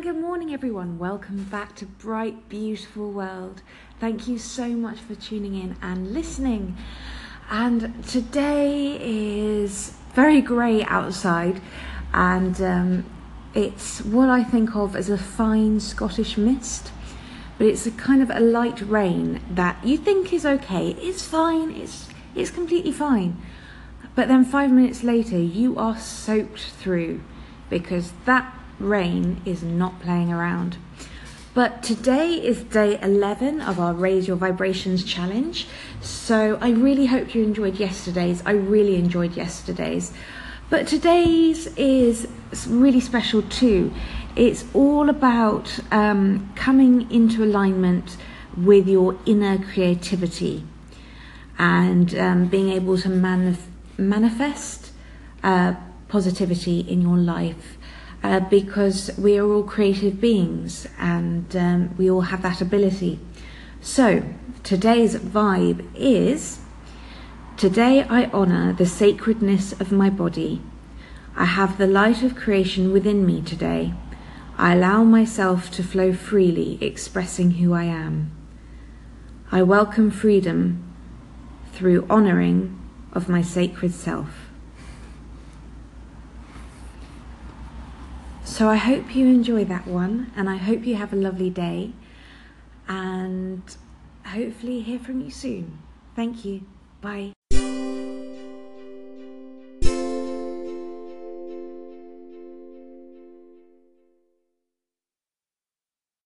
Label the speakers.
Speaker 1: good morning, everyone. Welcome back to Bright, Beautiful World. Thank you so much for tuning in and listening. And today is very grey outside, and um, it's what I think of as a fine Scottish mist, but it's a kind of a light rain that you think is okay. It's fine. It's it's completely fine. But then five minutes later, you are soaked through because that rain is not playing around. But today is day 11 of our Raise Your Vibrations challenge. So I really hope you enjoyed yesterday's. I really enjoyed yesterday's. But today's is really special too. It's all about um, coming into alignment with your inner creativity and um, being able to manif- manifest uh, positivity in your life uh, because we are all creative beings and um, we all have that ability. So, today's vibe is Today I honour the sacredness of my body. I have the light of creation within me today. I allow myself to flow freely, expressing who I am. I welcome freedom through honouring of my sacred self. So I hope you enjoy that one and I hope you have a lovely day and hopefully hear from you soon. Thank you. Bye.